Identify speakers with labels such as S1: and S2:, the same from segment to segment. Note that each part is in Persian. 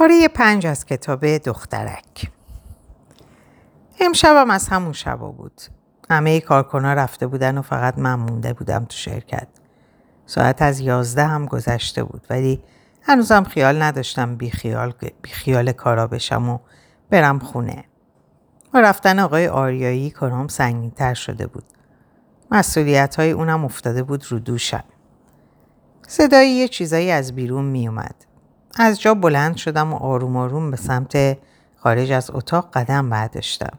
S1: پاره پنج از کتاب دخترک. امشبم از همون شبا بود. همه کارکنا رفته بودن و فقط من مونده بودم تو شرکت. ساعت از یازده هم گذشته بود ولی هنوزم خیال نداشتم بی خیال, بی خیال کارا بشم و برم خونه. با رفتن آقای آریایی کارام سنگین تر شده بود. مسئولیت های اونم افتاده بود رو دوشم. صدایی یه چیزایی از بیرون می اومد. از جا بلند شدم و آروم آروم به سمت خارج از اتاق قدم برداشتم.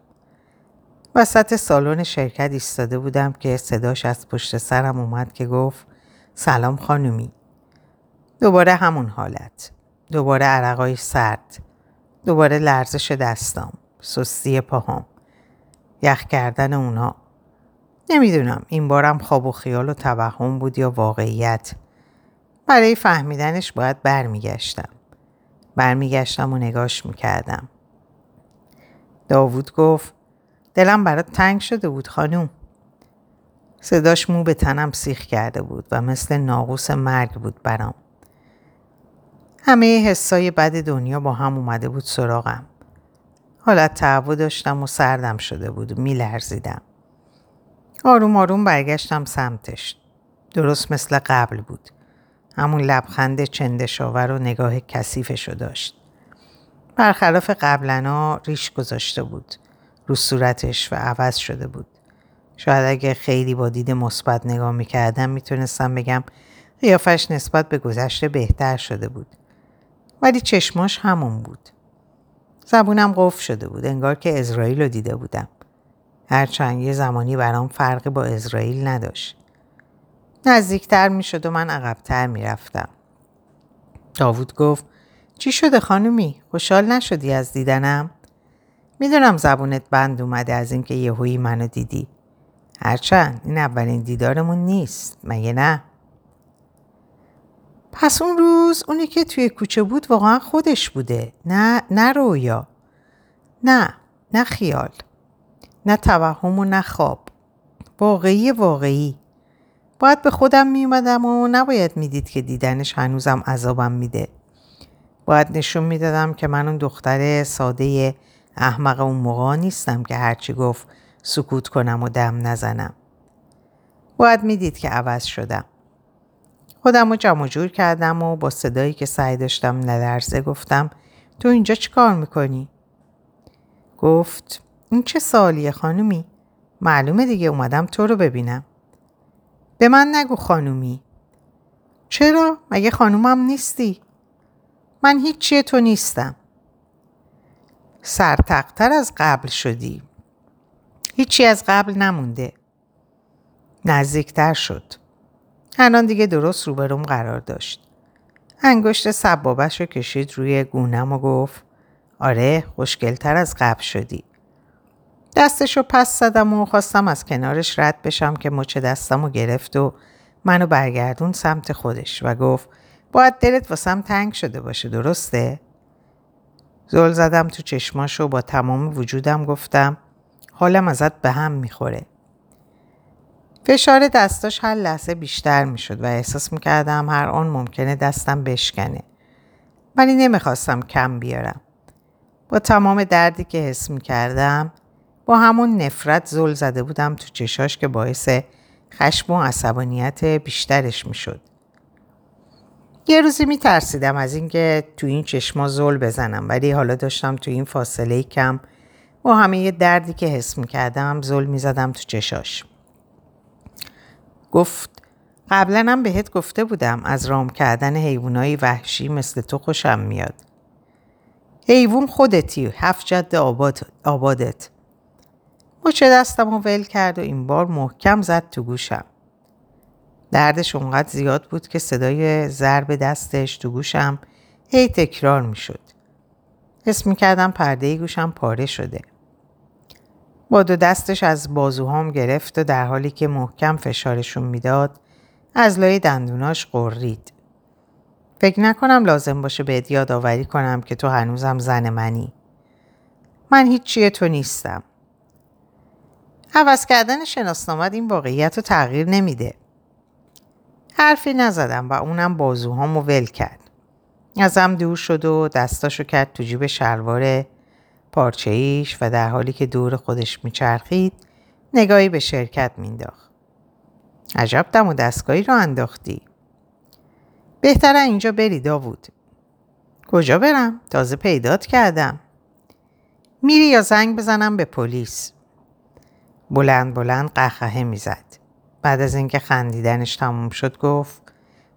S1: وسط سالن شرکت ایستاده بودم که صداش از پشت سرم اومد که گفت سلام خانومی. دوباره همون حالت. دوباره عرقای سرد. دوباره لرزش دستام. سستی پاهام. یخ کردن اونا. نمی‌دونم این بارم خواب و خیال و توهم بود یا واقعیت. برای فهمیدنش باید برمیگشتم. برمیگشتم و نگاش می‌کردم. داوود گفت دلم برات تنگ شده بود خانوم. صداش مو به تنم سیخ کرده بود و مثل ناقوس مرگ بود برام. همه حسای بد دنیا با هم اومده بود سراغم. حالت تعو داشتم و سردم شده بود و میلرزیدم. آروم آروم برگشتم سمتش. درست مثل قبل بود. همون لبخند چندشاور و نگاه کثیفشو داشت. برخلاف قبلنا ریش گذاشته بود. رو صورتش و عوض شده بود. شاید اگه خیلی با دید مثبت نگاه می‌کردم می‌تونستم بگم قیافش نسبت به گذشته بهتر شده بود. ولی چشماش همون بود. زبونم قفل شده بود. انگار که اسرائیل رو دیده بودم. هرچند یه زمانی برام فرقی با اسرائیل نداشت. نزدیکتر می شد و من عقبتر می رفتم. داوود گفت چی شده خانومی؟ خوشحال نشدی از دیدنم؟ می‌دونم زبونت بند اومده از اینکه یهویی منو دیدی. هرچند این اولین دیدارمون نیست. مگه نه؟ پس اون روز اونی که توی کوچه بود واقعا خودش بوده. نه نه رویا. نه نه خیال. نه توهم و نه خواب. واقعی واقعی. باید به خودم می اومدم و نباید می‌دید که دیدنش هنوزم عذابم میده. باید نشون می‌دادم که من اون دختر ساده احمق اون موقع نیستم که هرچی گفت سکوت کنم و دم نزنم. باید می‌دید که عوض شدم. خودم رو جمع جور کردم و با صدایی که سعی داشتم نلرزه گفتم تو اینجا چی کار می‌کنی؟ گفت این چه سالیه خانومی؟ معلومه دیگه اومدم تو رو ببینم. به من نگو خانومی. چرا؟ مگه خانومم نیستی؟ من هیچی تو نیستم. سرتقتر از قبل شدی. هیچی از قبل نمونده. نزدیکتر شد. الان دیگه درست روبروم قرار داشت. انگشت سبابش رو کشید روی گونم و گفت آره خوشگلتر از قبل شدی. دستش رو پس زدم و خواستم از کنارش رد بشم که مچ دستم رو گرفت و منو برگردون سمت خودش و گفت باید دلت واسم تنگ شده باشه درسته؟ زل زدم تو چشماش و با تمام وجودم گفتم حالم ازت به هم می‌خوره. فشار دستاش هر لحظه بیشتر می‌شد و احساس می‌کردم هر آن ممکنه دستم بشکنه. ولی نمی‌خواستم کم بیارم. با تمام دردی که حس می‌کردم با همون نفرت زل زده بودم تو چشاش که باعث خشم و عصبانیت بیشترش می‌شد. یه روزی میترسیدم از اینکه تو این چشما زل بزنم ولی حالا داشتم تو این فاصله کم با همه دردی که حس می‌کردم زل می‌زدم تو چشاش. گفت قبلا هم بهت گفته بودم از رام کردن حیوانای وحشی مثل تو خوشم میاد. حیوان خودتی هفت جد آباد، آبادت. مچ دستم و ول کرد و این بار محکم زد تو گوشم. دردش اونقدر زیاد بود که صدای ضرب دستش تو گوشم هی تکرار می شد. حس می کردم پرده گوشم پاره شده. با دو دستش از بازوهام گرفت و در حالی که محکم فشارشون می‌داد از لای دندوناش قرید. فکر نکنم لازم باشه بهت یادآوری کنم که تو هنوزم زن منی. من هیچ تو نیستم. عوض کردن شناسنامت این واقعیت رو تغییر نمیده. حرفی نزدم و اونم بازوهامو ول کرد. ازم دور شد و دستاشو کرد تو جیب شلوار پارچه ایش و در حالی که دور خودش میچرخید نگاهی به شرکت مینداخت. عجب دم و دستگاهی رو انداختی. بهتره اینجا بری داوود. کجا برم؟ تازه پیدات کردم. میری یا زنگ بزنم به پلیس. بلند بلند قهقهه می‌زد. بعد از اینکه خندیدنش تموم شد گفت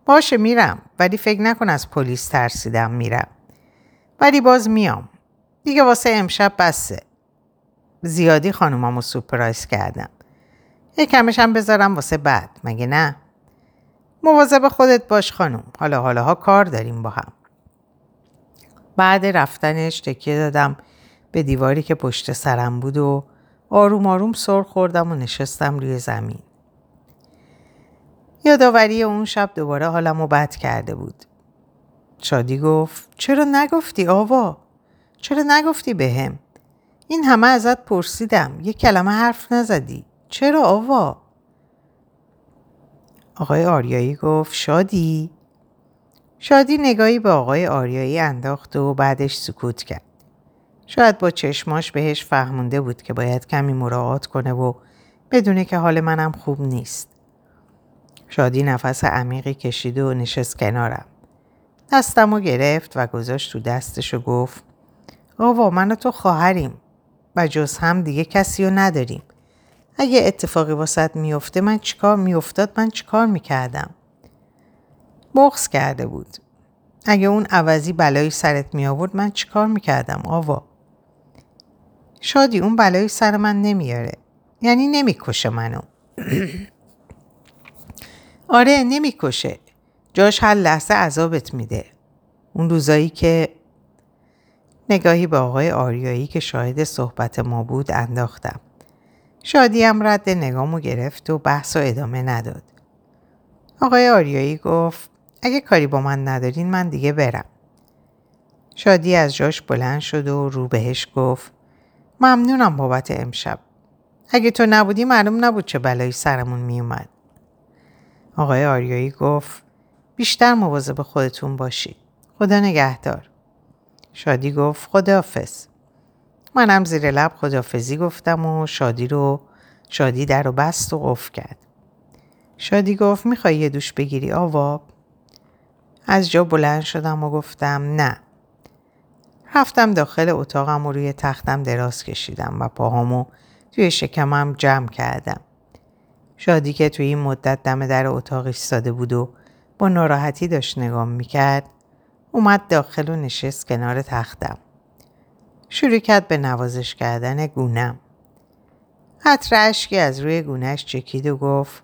S1: باشه میرم ولی فکر نکن از پلیس ترسیدم میرم. ولی باز میام. دیگه واسه امشب بسه. زیادی خانومامو سپرایز کردم. کمش هم بذارم واسه بعد مگه نه؟ مواظب خودت باش خانوم. حالا حالاها کار داریم با هم. بعد رفتنش تکیه دادم به دیواری که پشت سرم بود و آروم آروم سر خوردم و نشستم روی زمین. یادآوری اون شب دوباره حالم رو بد کرده بود. شادی گفت چرا نگفتی آوا؟ چرا نگفتی بهم؟ این همه ازت پرسیدم یه کلمه حرف نزدی. چرا آوا؟ آقای آریایی گفت شادی؟ شادی نگاهی به آقای آریایی انداخت و بعدش سکوت کرد. شاید با چشماش بهش فهمونده بود که باید کمی مراعات کنه و بدونه که حال منم خوب نیست. شادی نفس عمیقی کشید و نشست کنارم. دستم و گرفت و گذاشت تو دستش و گفت آوا من و تو خواهریم و جز هم دیگه کسی رو نداریم. اگه اتفاقی واسط میفته من چیکار میافتاد من چیکار می‌کردم؟ بغز کرده بود. اگه اون عوضی بلایی سرت می آورد من چیکار می‌کردم آوا؟ شادی اون بلایی سر من نمیاره. یعنی نمی‌کشه منو. آره نمی‌کشه. جاش هر لحظه عذابت میده. اون روزایی که نگاهی به آقای آریایی که شاهد صحبت ما بود انداختم. شادیم رد نگامو گرفت و بحث و ادامه نداد. آقای آریایی گفت اگه کاری با من ندارین من دیگه برم. شادی از جاش بلند شد و رو بهش گفت ممنونم بابت امشب. اگه تو نبودی معلوم نبود چه بلایی سرمون میومد. آقای آریایی گفت بیشتر مواظب خودتون باشید. خدا نگهدار. شادی گفت خداحافظ. منم زیر لب خدافزی گفتم و شادی رو شادی در رو بست و قفل کرد. شادی گفت می‌خوای یه دوش بگیری آوا؟ از جا بلند شدم و گفتم نه. رفتم داخل اتاقم و روی تختم دراز کشیدم و پاهامو توی شکمم جمع کردم. شادی که توی این مدت دم در اتاق ایستاده بود و با ناراحتی داشت نگام می‌کرد اومد داخل و نشست کنار تختم. شروع کرد به نوازش کردن گونم. حتر اشکی از روی گونهش چکید و گفت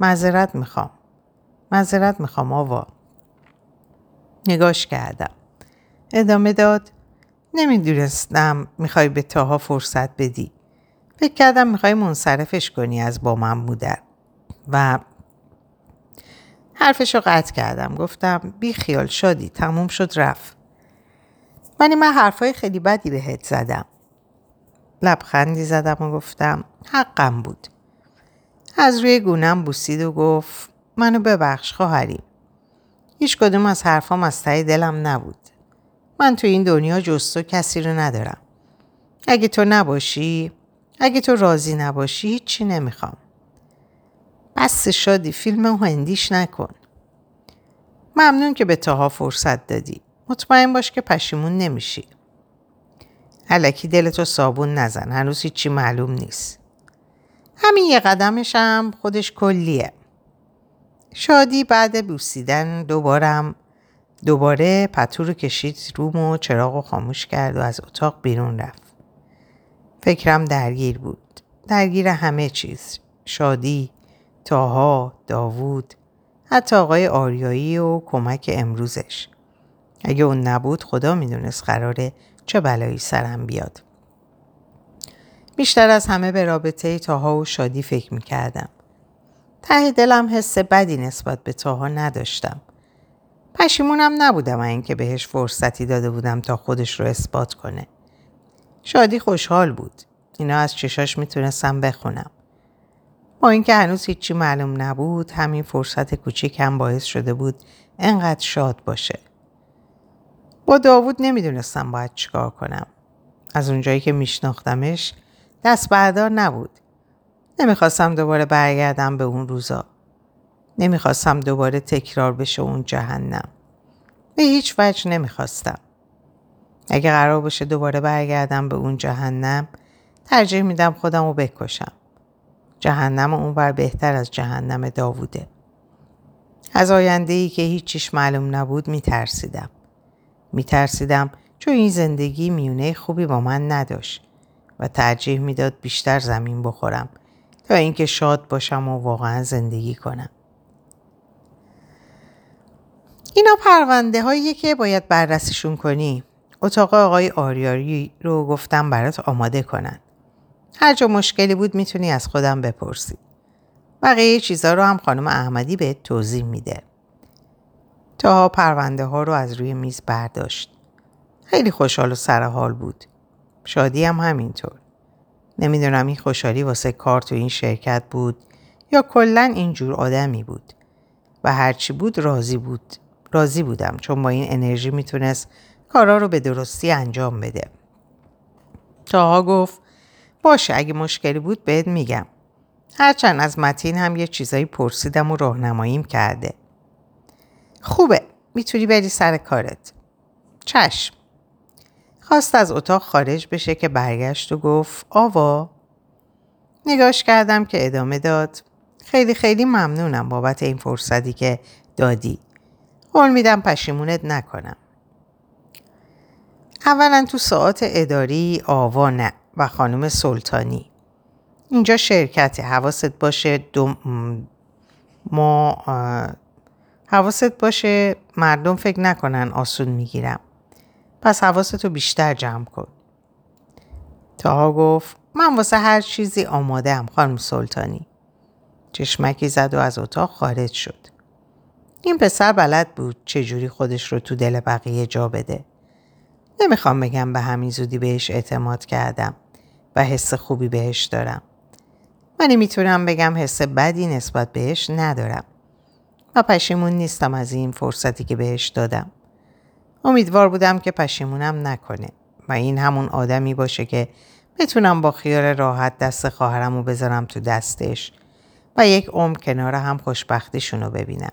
S1: مذرت می‌خوام. مذرت می‌خوام آوا. نگاش کردم. ادامه داد نمی‌دونستم می‌خوای به تاها فرصت بدی. فکر کردم می‌خوای منصرفش کنی از با من بودن. و حرفش رو قطع کردم. گفتم بی خیال شادی. تموم شد رفت. ولی من حرفای خیلی بدی بهت زدم. لبخندی زدم و گفتم حقم بود. از روی گونم بوسید و گفت منو ببخش خواهری. هیچ کدوم از حرفام از ته دلم نبود. من تو این دنیا جستو کسی رو ندارم. اگه تو نباشی، اگه تو راضی نباشی هیچی نمی‌خوام. بس شادی فیلم هندیش نکن. ممنون که به تاها فرصت دادی. مطمئن باش که پشیمون نمیشی. علکی دلتو صابون نزن. هنوز هیچی معلوم نیست. همین یه قدمش هم خودش کلیه. شادی بعد بوسیدن دوبارم دوباره پتو رو کشید روم و چراغ رو خاموش کرد و از اتاق بیرون رفت. فکرم درگیر بود. درگیر همه چیز. شادی، تاها، داوود، حتی آقای آریایی و کمک امروزش. اگه اون نبود خدا می‌دونست قراره چه بلایی سرم بیاد. بیشتر از همه به رابطه تاها و شادی فکر می‌کردم. ته دلم حس بدی نسبت به تاها نداشتم. پشیمونم نبودم اینکه بهش فرصتی داده بودم تا خودش رو اثبات کنه. شادی خوشحال بود. اینا از چشاش می‌تونستم بخونم. با اینکه هنوز هیچی معلوم نبود همین فرصت کوچیک هم باعث شده بود انقدر شاد باشه. با داوود نمی‌دونستم باید چیکار کنم. از اونجایی که میشناختمش دست بردار نبود. نمی‌خواستم دوباره برگردم به اون روزا. نمی‌خواستم دوباره تکرار بشه اون جهنم. به هیچ وجه نمی‌خواستم. اگه قرار باشه دوباره برگردم به اون جهنم ترجیح میدم خودم رو بکشم. جهنم اون بر بهتر از جهنم داووده. از آینده ای که هیچیش معلوم نبود میترسیدم. میترسیدم چون این زندگی میونه خوبی با من نداشت و ترجیح می‌داد بیشتر زمین بخورم تا اینکه شاد باشم و واقعا زندگی کنم. اینا پرونده هایی که باید بررسیشون کنی. اتاق آقای آریاری رو گفتم برات آماده کنن. هر جا مشکلی بود می‌تونی از خودم بپرسی. بقیه چیزا رو هم خانم احمدی به توضیح میده. تا پرونده ها رو از روی میز برداشت. خیلی خوشحال و سرحال بود. شادی هم همینطور. نمی‌دونم این خوشحالی واسه کار تو این شرکت بود یا کلا اینجور آدمی بود. و هرچی بود راضی بود. راضی بودم چون با این انرژی می‌تونست کارا رو به درستی انجام بده. تاها گفت باشه اگه مشکلی بود بهت میگم. هرچند از متین هم یه چیزایی پرسیدم و راهنماییم کرده. خوبه می‌تونی بری سر کارت. چشم. خواست از اتاق خارج بشه که برگشت و گفت آوا نگاش کردم که ادامه داد خیلی خیلی ممنونم بابت این فرصتی که دادی قول میدم پشیمونت نکنم. اولا تو ساعت اداری آوا نه و خانم سلطانی. اینجا شرکته. حواست باشه دو ما حواست باشه مردم فکر نکنن آسون می‌گیرم. پس حواستو بیشتر جمع کن. تاها گفت من واسه هر چیزی آماده هم خانم سلطانی. چشمکی زد و از اتاق خارج شد. این پسر بلد بود چجوری خودش رو تو دل بقیه جا بده. نمی‌خوام بگم به همین زودی بهش اعتماد کردم و حس خوبی بهش دارم. ولی می‌تونم بگم حس بدی نسبت بهش ندارم. و پشیمون نیستم از این فرصتی که بهش دادم. امیدوار بودم که پشیمونم نکنه و این همون آدمی باشه که بتونم با خیال راحت دست خواهرم رو بذارم تو دستش و یک عمر کنار هم خوشبختیشون رو ببینم.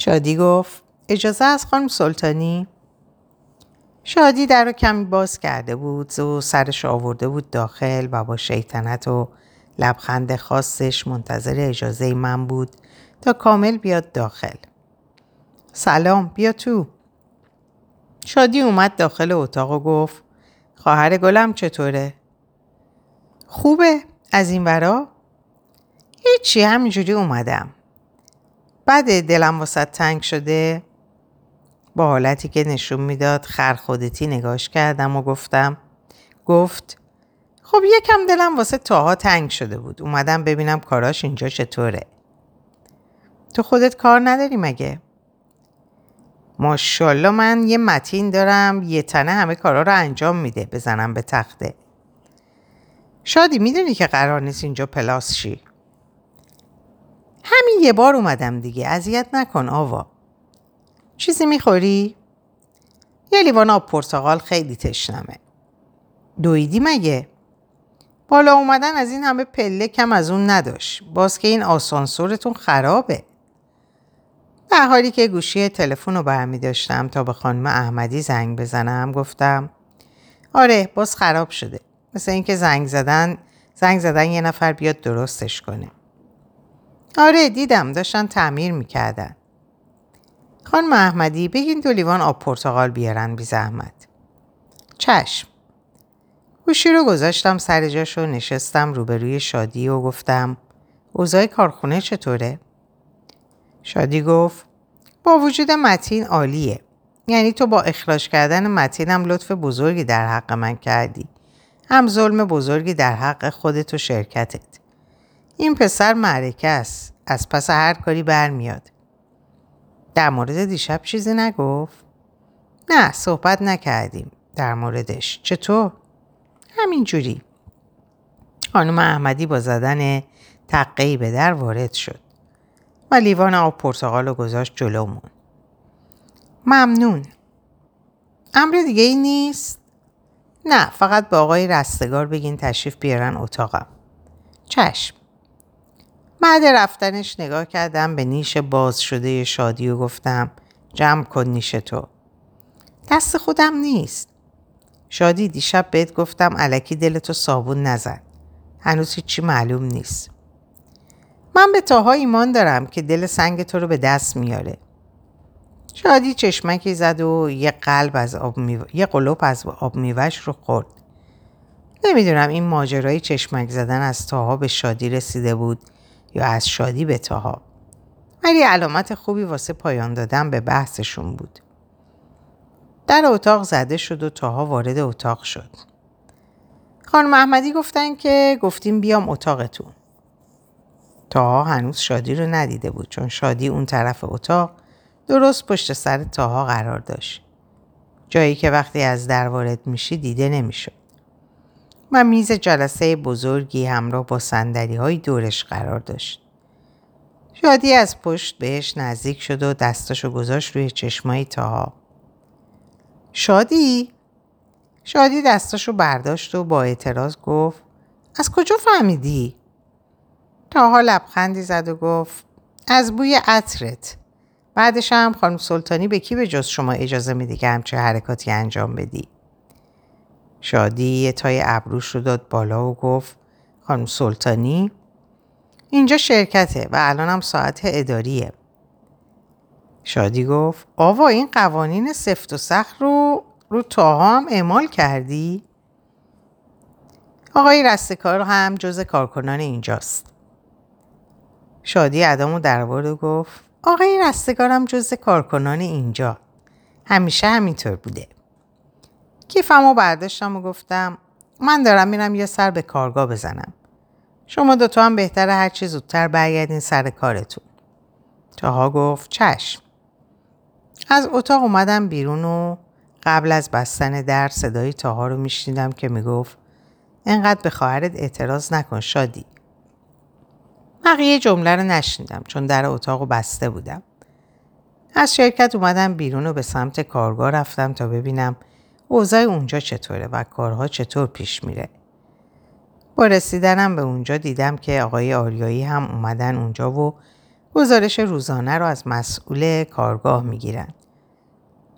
S1: شادی گفت اجازه از خانم سلطانی؟ شادی در رو کمی باز کرده بود و سرش آورده بود داخل و با شیطنت و لبخند خاصش منتظر اجازه من بود تا کامل بیاد داخل. سلام بیا تو. شادی اومد داخل اتاق و گفت خواهر گلم چطوره؟ خوبه از این ورا؟ هیچی همینجوری اومدم. بعد دلم واسه تنگ شده با حالتی که نشون می‌داد خر خودتی نگاش کردم و گفتم گفت خب یکم دلم واسه تاها تنگ شده بود. اومدم ببینم کاراش اینجا چطوره. تو خودت کار نداری مگه؟ ماشاءالله من یه متین دارم یه تنه همه کارا رو انجام میده بزنم به تخته. شادی می‌دونی که قرار نیست اینجا پلاس شی؟ همین یه بار اومدم دیگه اذیت نکن آوا. چیزی می‌خوری؟ یه لیوان آب پرتقال خیلی تشنمه. دویدی مگه؟ بالا اومدن از این همه پله کم از اون نداشت. باز که این آسانسورتون خرابه. در حالی که گوشی تلفن رو برمی داشتم تا به خانم احمدی زنگ بزنم گفتم آره باز خراب شده. مثل اینکه زنگ زدن زنگ زدن یه نفر بیاد درستش کنه. آره دیدم داشتن تعمیر می‌کردن خانم احمدی بگین دو لیوان آب پرتقال بیارن بی زحمت چشم گوشی رو گذاشتم سر جاش و نشستم روبروی شادی و گفتم اوضاع کارخونه چطوره؟ شادی گفت با وجود متین عالیه. یعنی تو با اخراج کردن متین هم لطف بزرگی در حق من کردی. هم ظلم بزرگی در حق خودت و شرکتت. این پسر معرکه است. از پس هر کاری برمیاد. در مورد دیشب چیزی نگفت؟ نه صحبت نکردیم در موردش. چطور؟ همینجوری. خانم احمدی با زدن تقهی به در وارد شد. و لیوان آب پرتقال رو گذاشت جلومون. ممنون امر دیگه ای نیست؟ نه فقط با آقای رستگار بگین تشریف بیارن اتاقم چشم بعد رفتنش نگاه کردم به نیش باز شده شادی و گفتم جمع کن نیش تو. دست خودم نیست. شادی دیشب بهت گفتم علکی دلتو صابون نزن. هنوز هیچی معلوم نیست. من به تاها ایمان دارم که دل سنگ تو رو به دست میاره. شادی چشمکی زد و یه قلب از آب یه قلوب از آب میوش رو خورد. نمی‌دونم این ماجرای چشمک زدن از تاها به شادی رسیده بود. یا از شادی به تاها ولی علامت خوبی واسه پایان دادن به بحثشون بود در اتاق زده شد و تاها وارد اتاق شد خانم احمدی گفتن که گفتیم بیام اتاقتون تاها هنوز شادی رو ندیده بود چون شادی اون طرف اتاق درست پشت سر تاها قرار داشت. جایی که وقتی از در وارد میشی دیده نمی‌شد. و میز جلسه بزرگی همراه با سندلی های دورش قرار داشت. شادی از پشت بهش نزدیک شد و دستاشو گذاشت روی چشمای تاها. شادی؟ شادی دستاشو برداشت و با اعتراض گفت از کجا فهمیدی؟ تاها لبخندی زد و گفت از بوی عطرت. بعدش هم خانم سلطانی به کی به جز شما اجازه میده که همچه حرکاتی انجام بدی؟ شادی یه تای ابروش رو داد بالا و گفت خانم سلطانی اینجا شرکته و الان هم ساعت اداریه. شادی گفت آوا این قوانین سفت و سخت رو رو تاها هم اعمال کردی؟ آقای رستکار هم جز کارکنان اینجاست. شادی ادامو در و گفت آقای رستگارم جز کارکنان اینجا. همیشه همینطور بوده. کیفم و برداشتم و گفتم من دارم میرم یه سر به کارگاه بزنم. شما دوتا هم بهتره هرچی زودتر برگردین سر کارتون. تاها گفت چشم. از اتاق اومدم بیرون و قبل از بستن در صدای تاها رو میشنیدم که می‌گفت انقدر به خواهرت اعتراض نکن شادی. بقیه جمله رو نشنیدم چون در اتاق بسته بودم. از شرکت اومدم بیرون و به سمت کارگاه رفتم تا ببینم اوضاع اونجا چطوره و کارها چطور پیش میره. با رسیدنم به اونجا دیدم که آقای آریایی هم اومدن اونجا و گزارش روزانه رو از مسئول کارگاه می‌گیرن.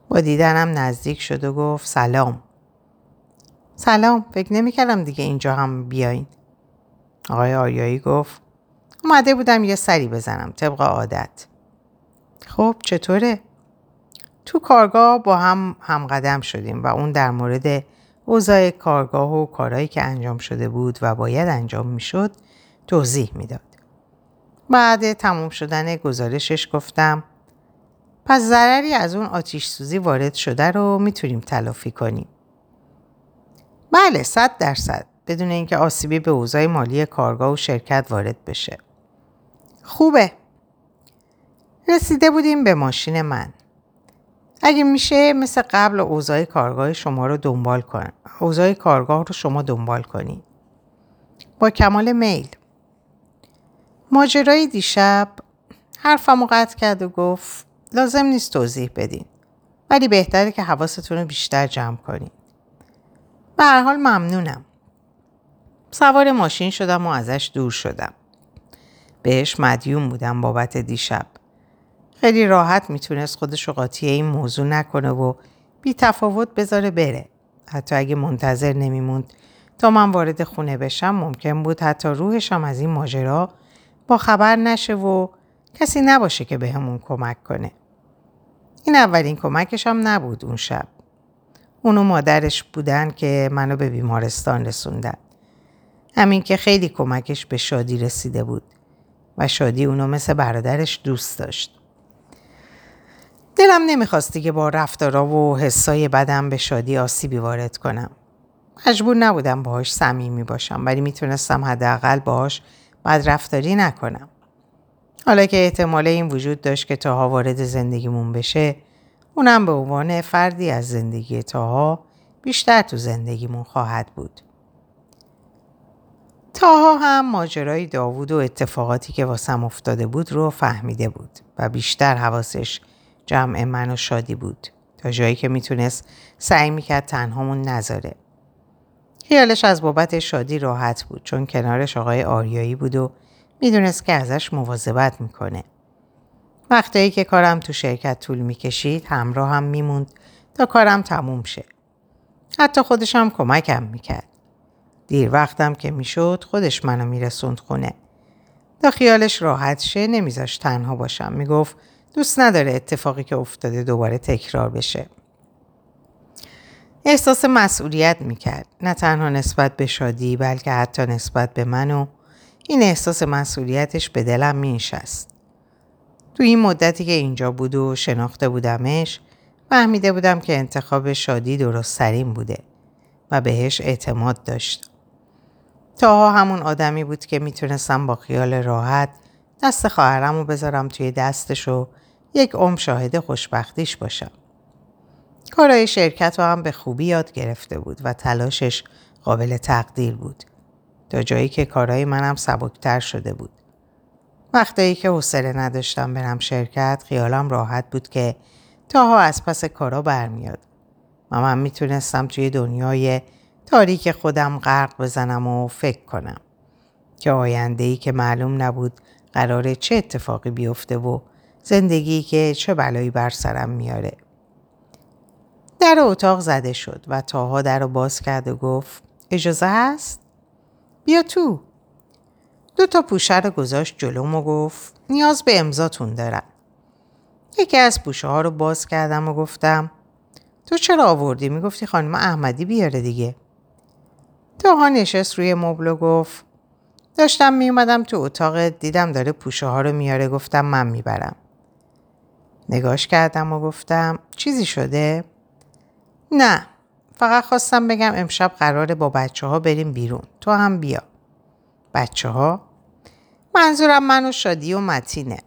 S1: با دیدنم نزدیک شد و گفت سلام. سلام فکر نمی‌کردم دیگه اینجا هم بیاین. آقای آریایی گفت اومده بودم یه سری بزنم طبق عادت. خب چطوره؟ تو کارگاه با هم همقدم شدیم و اون در مورد اوضاع کارگاه و کارهایی که انجام شده بود و باید انجام می‌شد توضیح می‌داد. بعد تموم شدن گزارشش گفتم پس ضرری از اون آتیش سوزی وارد شده رو می‌تونیم تلافی کنیم. بله صد درصد بدون اینکه آسیبی به اوضاع مالی کارگاه و شرکت وارد بشه. خوبه. رسیده بودیم به ماشین من. اگه میشه مثل قبل اوضاع کارگاه شما رو دنبال کن. اوضاع کارگاه رو شما دنبال کنی. با کمال میل. ماجرای دیشب حرفمو قطع کرد و گفت لازم نیست توضیح بدین. ولی بهتره که حواستون رو بیشتر جمع کنین. به هر حال ممنونم. سوار ماشین شدم و ازش دور شدم. بهش مدیون بودم بابت دیشب. خیلی راحت می‌تونست خودش قاطی این موضوع نکنه و بی تفاوت بذاره بره. حتی اگه منتظر نمیموند تا من وارد خونه بشم ممکن بود حتی روحشم از این ماجرا با خبر نشه و کسی نباشه که بهمون به کمک کنه. این اولین کمکش هم نبود اون شب. اونو مادرش بودن که منو به بیمارستان رسوندن. همین که خیلی کمکش به شادی رسیده بود. و شادی اونو مثل برادرش دوست داشت. دلم نمی‌خواستی که با رفتارا و حسای بدم به شادی آسیبی وارد کنم. مجبور نبودم باهاش صمیمی باشم ولی می‌تونستم حداقل باهاش بد رفتاری نکنم. حالا که احتمال این وجود داشت که تاها وارد زندگیمون بشه اونم به عنوان فردی از زندگی تاها بیشتر تو زندگیمون خواهد بود. تاها هم ماجرای داوود و اتفاقاتی که واسم افتاده بود رو فهمیده بود و بیشتر حواسش جمع من و شادی بود تا جایی که می‌تونست سعی می‌کرد تنهامون نذاره. خیالش از بابت شادی راحت بود چون کنارش آقای آریایی بود و می‌دونست که ازش مواظبت می‌کنه. وقتایی که کارم تو شرکت طول می‌کشید همراه هم میموند تا کارم تموم شه. حتی خودش هم کمکم می‌کرد. دیر وقتم که می‌شد خودش منو میرسوند خونه. تا خیالش راحت شه نمیذاش تنها باشم. می‌گفت دوست نداره اتفاقی که افتاده دوباره تکرار بشه. احساس مسئولیت می‌کرد. نه تنها نسبت به شادی بلکه حتی نسبت به من و این احساس مسئولیتش به دلم مینشست. تو این مدتی که اینجا بود و شناخته بودمش فهمیده بودم که انتخاب شادی درست سرین بوده و بهش اعتماد داشت. تاها همون آدمی بود که می‌تونستم با خیال راحت دست خواهرم رو بذارم توی دستش و یک عمر شاهد خوشبختیش باشم. کارهای شرکت رو هم به خوبی یاد گرفته بود و تلاشش قابل تقدیر بود. تا جایی که کارهای منم سبکتر شده بود. وقتایی که حوصله نداشتم برم شرکت خیالم راحت بود که تاها از پس کارا برمیاد و من می‌تونستم توی دنیای تاریک خودم غرق بزنم و فکر کنم که آینده ای که معلوم نبود قراره چه اتفاقی بیفته و زندگی که چه بلایی بر سرم میاره. در اتاق زده شد و تاها در رو باز کرد و گفت اجازه هست؟ بیا تو. دو تا پوشه رو گذاشت جلوم و گفت نیاز به امضاتون دارم. یکی از پوشه ها رو باز کردم و گفتم تو چرا آوردی؟ می‌گفتی خانم احمدی بیاره دیگه. تاها نشست روی مبل و گفت داشتم میومدم تو اتاق دیدم داره پوشه ها رو میاره گفتم من می‌برم. نگاش کردم و گفتم چیزی شده؟ نه فقط خواستم بگم امشب قراره با بچه ها بریم بیرون تو هم بیا. بچه ها؟ منظورم من و شادی و متینه.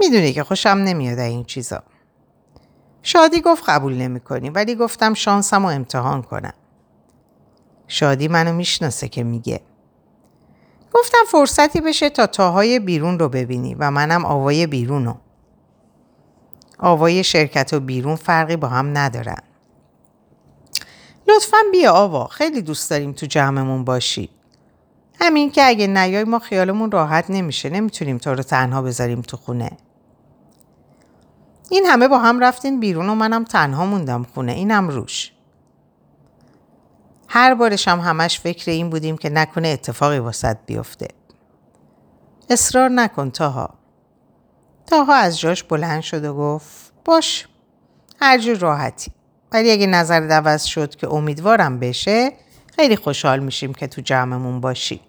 S1: می‌دونی که خوشم نمیاد این چیزا. شادی گفت قبول نمی کنی ولی گفتم شانسم رو امتحان کنم. شادی منو می‌شناسه که میگه. گفتم فرصتی بشه تا تاهای بیرون رو ببینی و منم آوای بیرون رو آوای شرکت و بیرون فرقی با هم ندارن. لطفا بیا آوا خیلی دوست داریم تو جمعمون باشی. همین که اگه نیای ما خیالمون راحت نمیشه نمی‌تونیم تو رو تنها بذاریم تو خونه. این همه با هم رفتین بیرون و منم تنها موندم خونه اینم روش. هر بارش هم همش فکر این بودیم که نکنه اتفاقی واسط بیفته. اصرار نکن تاها. تاها از جاش بلند شد و گفت باش هر جور راحتی. ولی اگه نظر عوض شد که امیدوارم بشه خیلی خوشحال میشیم که تو جمعمون باشی.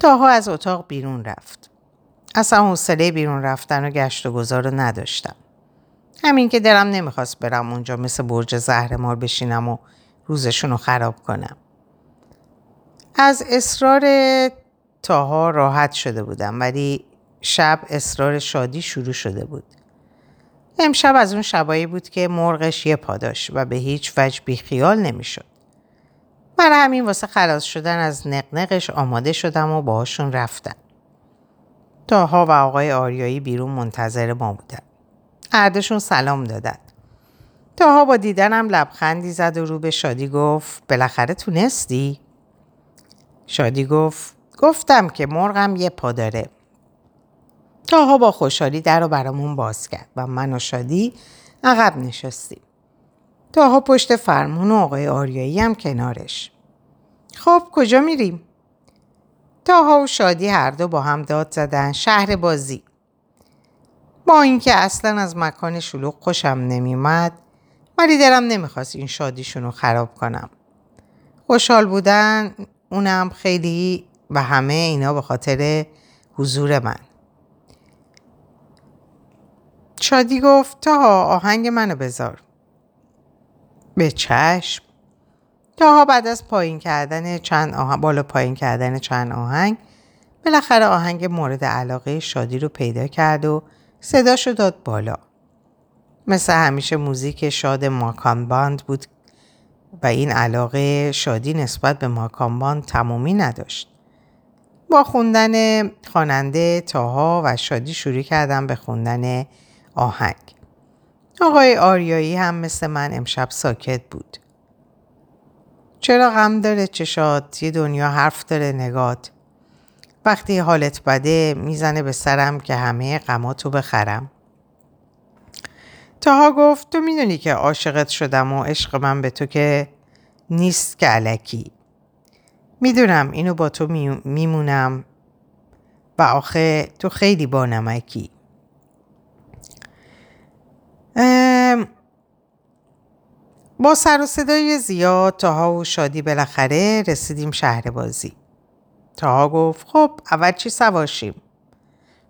S1: تاها از اتاق بیرون رفت. اصلا حوصله بیرون رفتن و گشت و گذار رو نداشتم. همین که درم نمی‌خواست برم اونجا مثل برج زهرمار بشینم و روزشون رو خراب کنم. از اصرار تاها راحت شده بودم ولی شب اصرار شادی شروع شده بود. امشب از اون شبایی بود که مرغش یه پاداش و به هیچ وجه بیخیال نمی‌شد. برای همین واسه خلاص شدن از نقنقش آماده شدم و باهاشون رفتم. تاها و آقای آریایی بیرون منتظر ما بودن. هردشون سلام دادن. تاها با دیدنم لبخندی زد و رو به شادی گفت بالاخره تونستی؟ شادی گفت گفتم که مرغم یه پا داره. تاها با خوشحالی در رو برامون باز کرد و من و شادی عقب نشستیم. تاها پشت فرمون و آقای آریایی هم کنارش. خب کجا میریم؟ تاها و شادی هر دو با هم داد زدن شهر بازی. با اینکه اصلا از مکان شلوغ خوشم نمیمد ولی دلم نمی‌خواست این شادیشون رو خراب کنم. خوشحال بودن اونم خیلی و همه اینا به خاطر حضور من. شادی گفت تاها آهنگ منو بذار. به چشم. تاها بعد از پایین کردن چند آهنگ بالا پایین کردن چند آهنگ بالاخره آهنگ مورد علاقه شادی رو پیدا کرد و صداشو داد بالا. مثل همیشه موزیک شاد ماکان باند بود و این علاقه شادی نسبت به ماکان باند تمومی نداشت. با خوندن خواننده تاها و شادی شروع کردم به خوندن آهنگ. آقای آریایی هم مثل من امشب ساکت بود. چرا غم داره چشات؟ یه دنیا حرف داره نگات. وقتی حالت بده می‌زنه به سرم که همه غماتو بخرم. تاها گفت تو می‌دونی که عاشقت شدم و عشق من به تو که نیست که علکی. می‌دونم اینو با تو میمونم. و آخه تو خیلی با نمکی با سر و صدای زیاد تاها و شادی بالاخره رسیدیم شهر بازی. تاها گفت خب اول چی سواشیم؟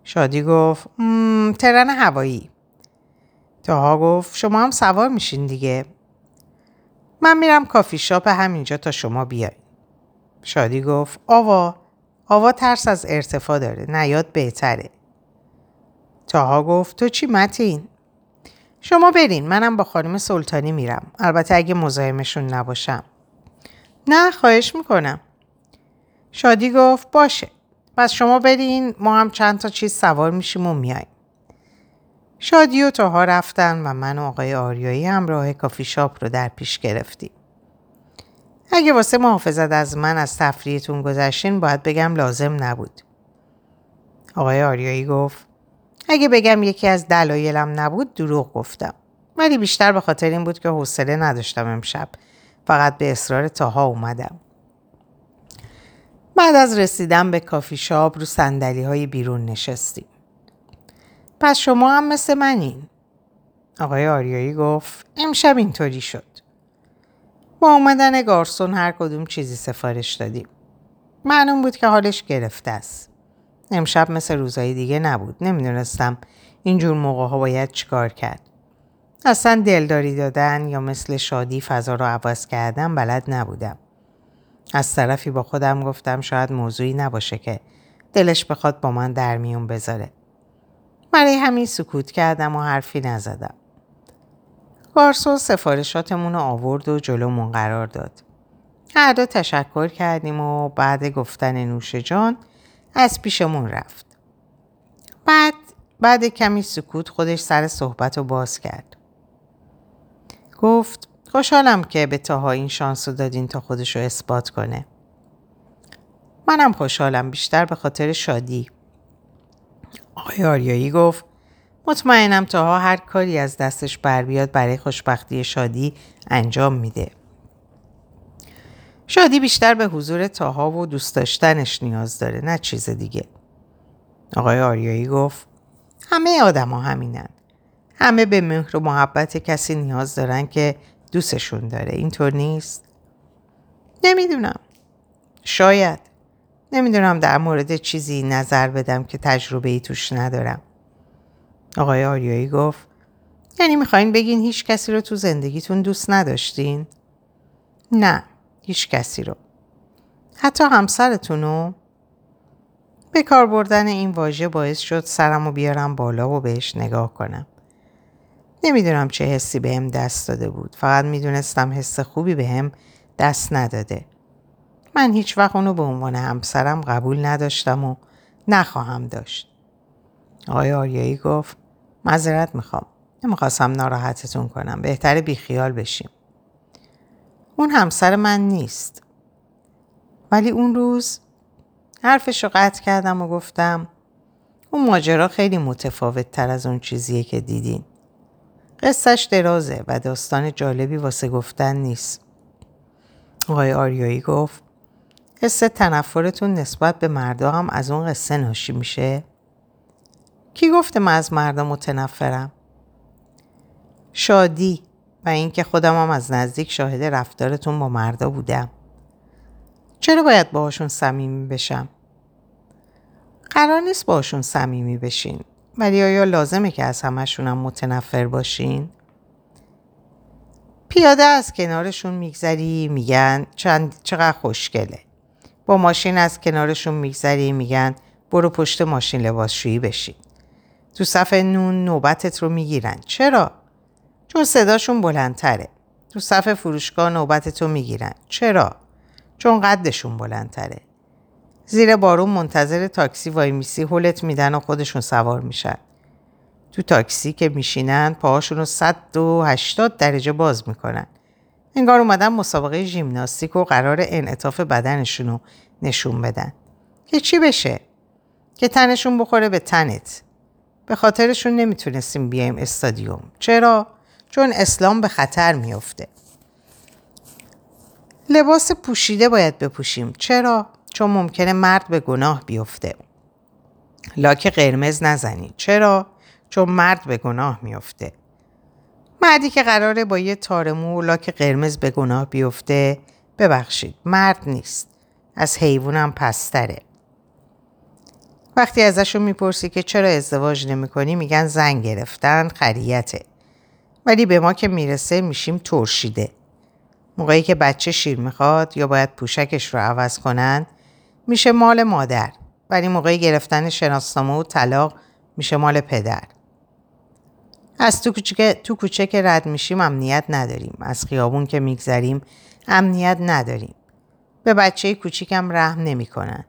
S1: شادی گفت ترن هوایی. تاها گفت شما هم سوار میشین دیگه. من میرم کافی شاپ همینجا تا شما بیای. شادی گفت آوا آوا ترس از ارتفاع داره نیاد بهتره. تاها گفت تو چی متین؟ شما برین منم با خانم سلطانی میرم. البته اگه مزاحمشون نباشم. نه خواهش می‌کنم. شادی گفت باشه. پس شما برین ما هم چند تا چیز سوار میشیم و میایم. شادی و تاها رفتن و من و آقای آریایی هم راه کافی شاپ رو در پیش گرفتیم. اگه واسه محافظت از من از تفریحتون گذشتین باید بگم لازم نبود. آقای آریایی گفت اگه بگم یکی از دلایلم نبود دروغ گفتم. ولی بیشتر به خاطر این بود که حوصله نداشتم امشب. فقط به اصرار تاها اومدم. بعد از رسیدن به کافی شاپ رو سندلی های بیرون نشستیم. پس شما هم مثل منین. آقای آریایی گفت امشب اینطوری شد. با اومدن گارسون هر کدوم چیزی سفارش دادیم. معلوم بود که حالش گرفته است. امشب مثل روزهای دیگه نبود. نمی‌دونستم اینجور موقع ها باید چیکار کرد. اصلا دلداری دادن یا مثل شادی فضا رو عوض کردن بلد نبودم. از طرفی با خودم گفتم شاید موضوعی نباشه که دلش بخواد با من در میون بذاره. برای همین سکوت کردم و حرفی نزدم. گارسون سفارشاتمون رو آورد و جلومون قرار داد. هر دو تشکر کردیم و بعد گفتن نوش جان از پیشمون رفت. بعد بعد کمی سکوت خودش سر صحبت رو باز کرد. گفت خوشحالم که به تاها این شانس رو دادین تا خودش رو اثبات کنه. منم خوشحالم بیشتر به خاطر شادی. آقای آریایی گفت مطمئنم تاها هر کاری از دستش بر بیاد برای خوشبختی شادی انجام میده. شادی بیشتر به حضور تاها و دوست داشتنش نیاز داره نه چیز دیگه. آقای آریایی گفت همه آدما همینن. همه به مهر و محبت کسی نیاز دارن که دوستشون داره. اینطور نیست؟ نمی‌دونم. شاید. نمی‌دونم در مورد چیزی نظر بدم که تجربه ای توش ندارم. آقای آریایی گفت یعنی می‌خواین بگین هیچ کسی رو تو زندگیتون دوست نداشتین؟ نه. هیچ کسی رو. حتی همسرتونو به کار بردن این واژه باعث شد سرم و بیارم بالا و بهش نگاه کنم. نمی‌دونم چه حسی به هم دست داده بود. فقط می‌دونستم حس خوبی به هم دست نداده. من هیچ وقت اونو به عنوان همسرم قبول نداشتم و نخواهم داشت. آقای آریایی گفت مذارت می‌خوام. نمی‌خواستم ناراحتتون کنم. بهتر بیخیال بشیم. اون همسر من نیست. ولی اون روز حرفش رو قطع کردم و گفتم اون ماجرا خیلی متفاوت تر از اون چیزیه که دیدین. قصهش درازه و داستان جالبی واسه گفتن نیست. آقای آریایی گفت حس تنفرتون نسبت به مردا هم از اون قصه ناشی میشه؟ کی گفته من از مردم متنفرم؟ شادی و اینکه خودم هم از نزدیک شاهد رفتارتون با مردا بودم. چرا باید باهاشون صمیمی بشم؟ قرار نیست باهاشون صمیمی بشین. ولی آیا لازمه که از همشونم متنفر باشین؟ پیاده از کنارشون میگذری میگن چند چقدر خوشگله. با ماشین از کنارشون میگذری میگن برو پشت ماشین لباسشویی بشین. تو صفحه نون نوبتت رو می‌گیرن. چرا؟ چون صداشون بلندتره. تو صف فروشگاه نوبت تو می‌گیرن. چرا؟ چون قدشون بلندتره. زیر بارون منتظر تاکسی وای میسی هولت میدن و خودشون سوار میشن. تو تاکسی که میشینن پاهاشون رو 180 درجه باز می‌کنن. انگار اومدن مسابقه ژیمناستیک و قرار انعطاف بدنشون رو نشون بدن. که چی بشه؟ که تنشون بخوره به تنت. به خاطرشون نمی‌تونستیم بیایم استادیوم. چرا؟ چون اسلام به خطر میافته. لباس پوشیده باید بپوشیم. چرا؟ چون ممکنه مرد به گناه بیفته. لاک قرمز نزنید. چرا؟ چون مرد به گناه میفته. مردی که قراره با یه تارمو و لاک قرمز به گناه بیفته ببخشید مرد نیست. از حیوانم پستره. وقتی ازشون می‌پرسی که چرا ازدواج نمی‌کنی میگن زن گرفتن خریته. ولی به ما که می‌رسه میشیم ترشیده. موقعی که بچه شیر می‌خواد یا باید پوشکش رو عوض کنن میشه مال مادر. ولی موقعی گرفتن شناسنامه و طلاق میشه مال پدر. از تو کوچه, تو کوچه که رد میشیم امنیت نداریم. از خیابون که میگذریم امنیت نداریم. به بچه کوچیکم رحم نمی‌کنن.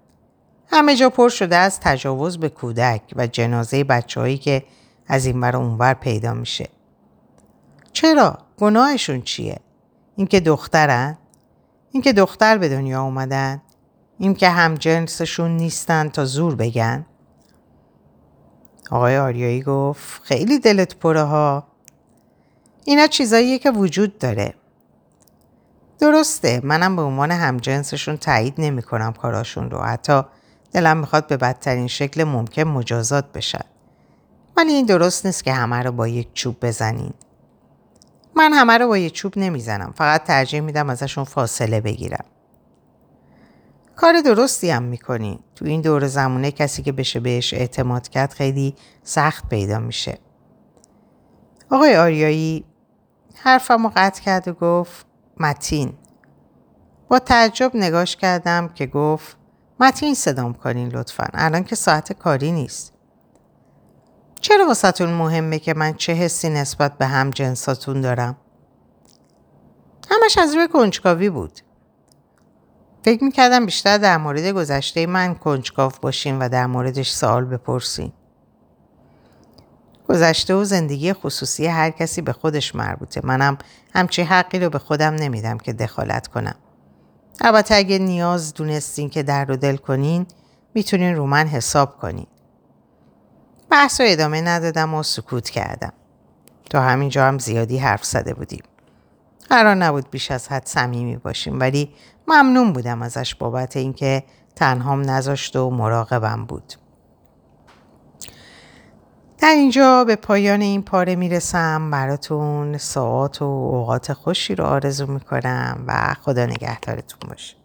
S1: همه جا پر شده از تجاوز به کودک و جنازه بچههایی که از این ور اونور پیدا میشه. چرا؟ گناهشون چیه؟ اینکه دخترن؟ اینکه دختر به دنیا اومدن؟ این که هم جنسشون نیستن تا زور بگن؟ آقای آریایی گفت خیلی دلت پره ها. اینا چیزاییه که وجود داره. درسته منم به عنوان همجنسشون تایید نمی کنم کاراشون رو. حتی دلم می‌خواد به بدترین شکل ممکن مجازات بشن. ولی این درست نیست که همه رو با یک چوب بزنین. من همه رو با یک چوب نمی‌زنم فقط ترجیح میدم ازشون فاصله بگیرم کار درستی هم می‌کنی. تو این دور زمونه کسی که بشه بهش اعتماد کرد خیلی سخت پیدا میشه. آقای آریایی حرفم رو قطع کرد و گفت متین. با تعجب نگاش کردم که گفت متین صدام کنین لطفا. الان که ساعت کاری نیست. چرا واسهتون مهمه که من چه حسی نسبت به هم جنساتون دارم؟ همش از روی کنجکاوی بود. فکر می‌کردم بیشتر در مورد گذشته من کنجکاو باشین و در موردش سوال بپرسین. گذشته و زندگی خصوصی هر کسی به خودش مربوطه. منم همچی حقی رو به خودم نمیدم که دخالت کنم. البته اگه نیاز دونستین که در رو دل کنین می‌تونین رو من حساب کنین. بحث رو ادامه ندادم و سکوت کردم. تا همینجا هم زیادی حرف زده بودیم. قرار نبود بیش از حد صمیمی باشیم ولی ممنون بودم ازش بابت اینکه تنهام نذاشت و مراقبم بود. در اینجا به پایان این پاره می‌رسم براتون ساعت و اوقات خوشی رو آرزو می‌کنم و خدا نگهدارتون باشه.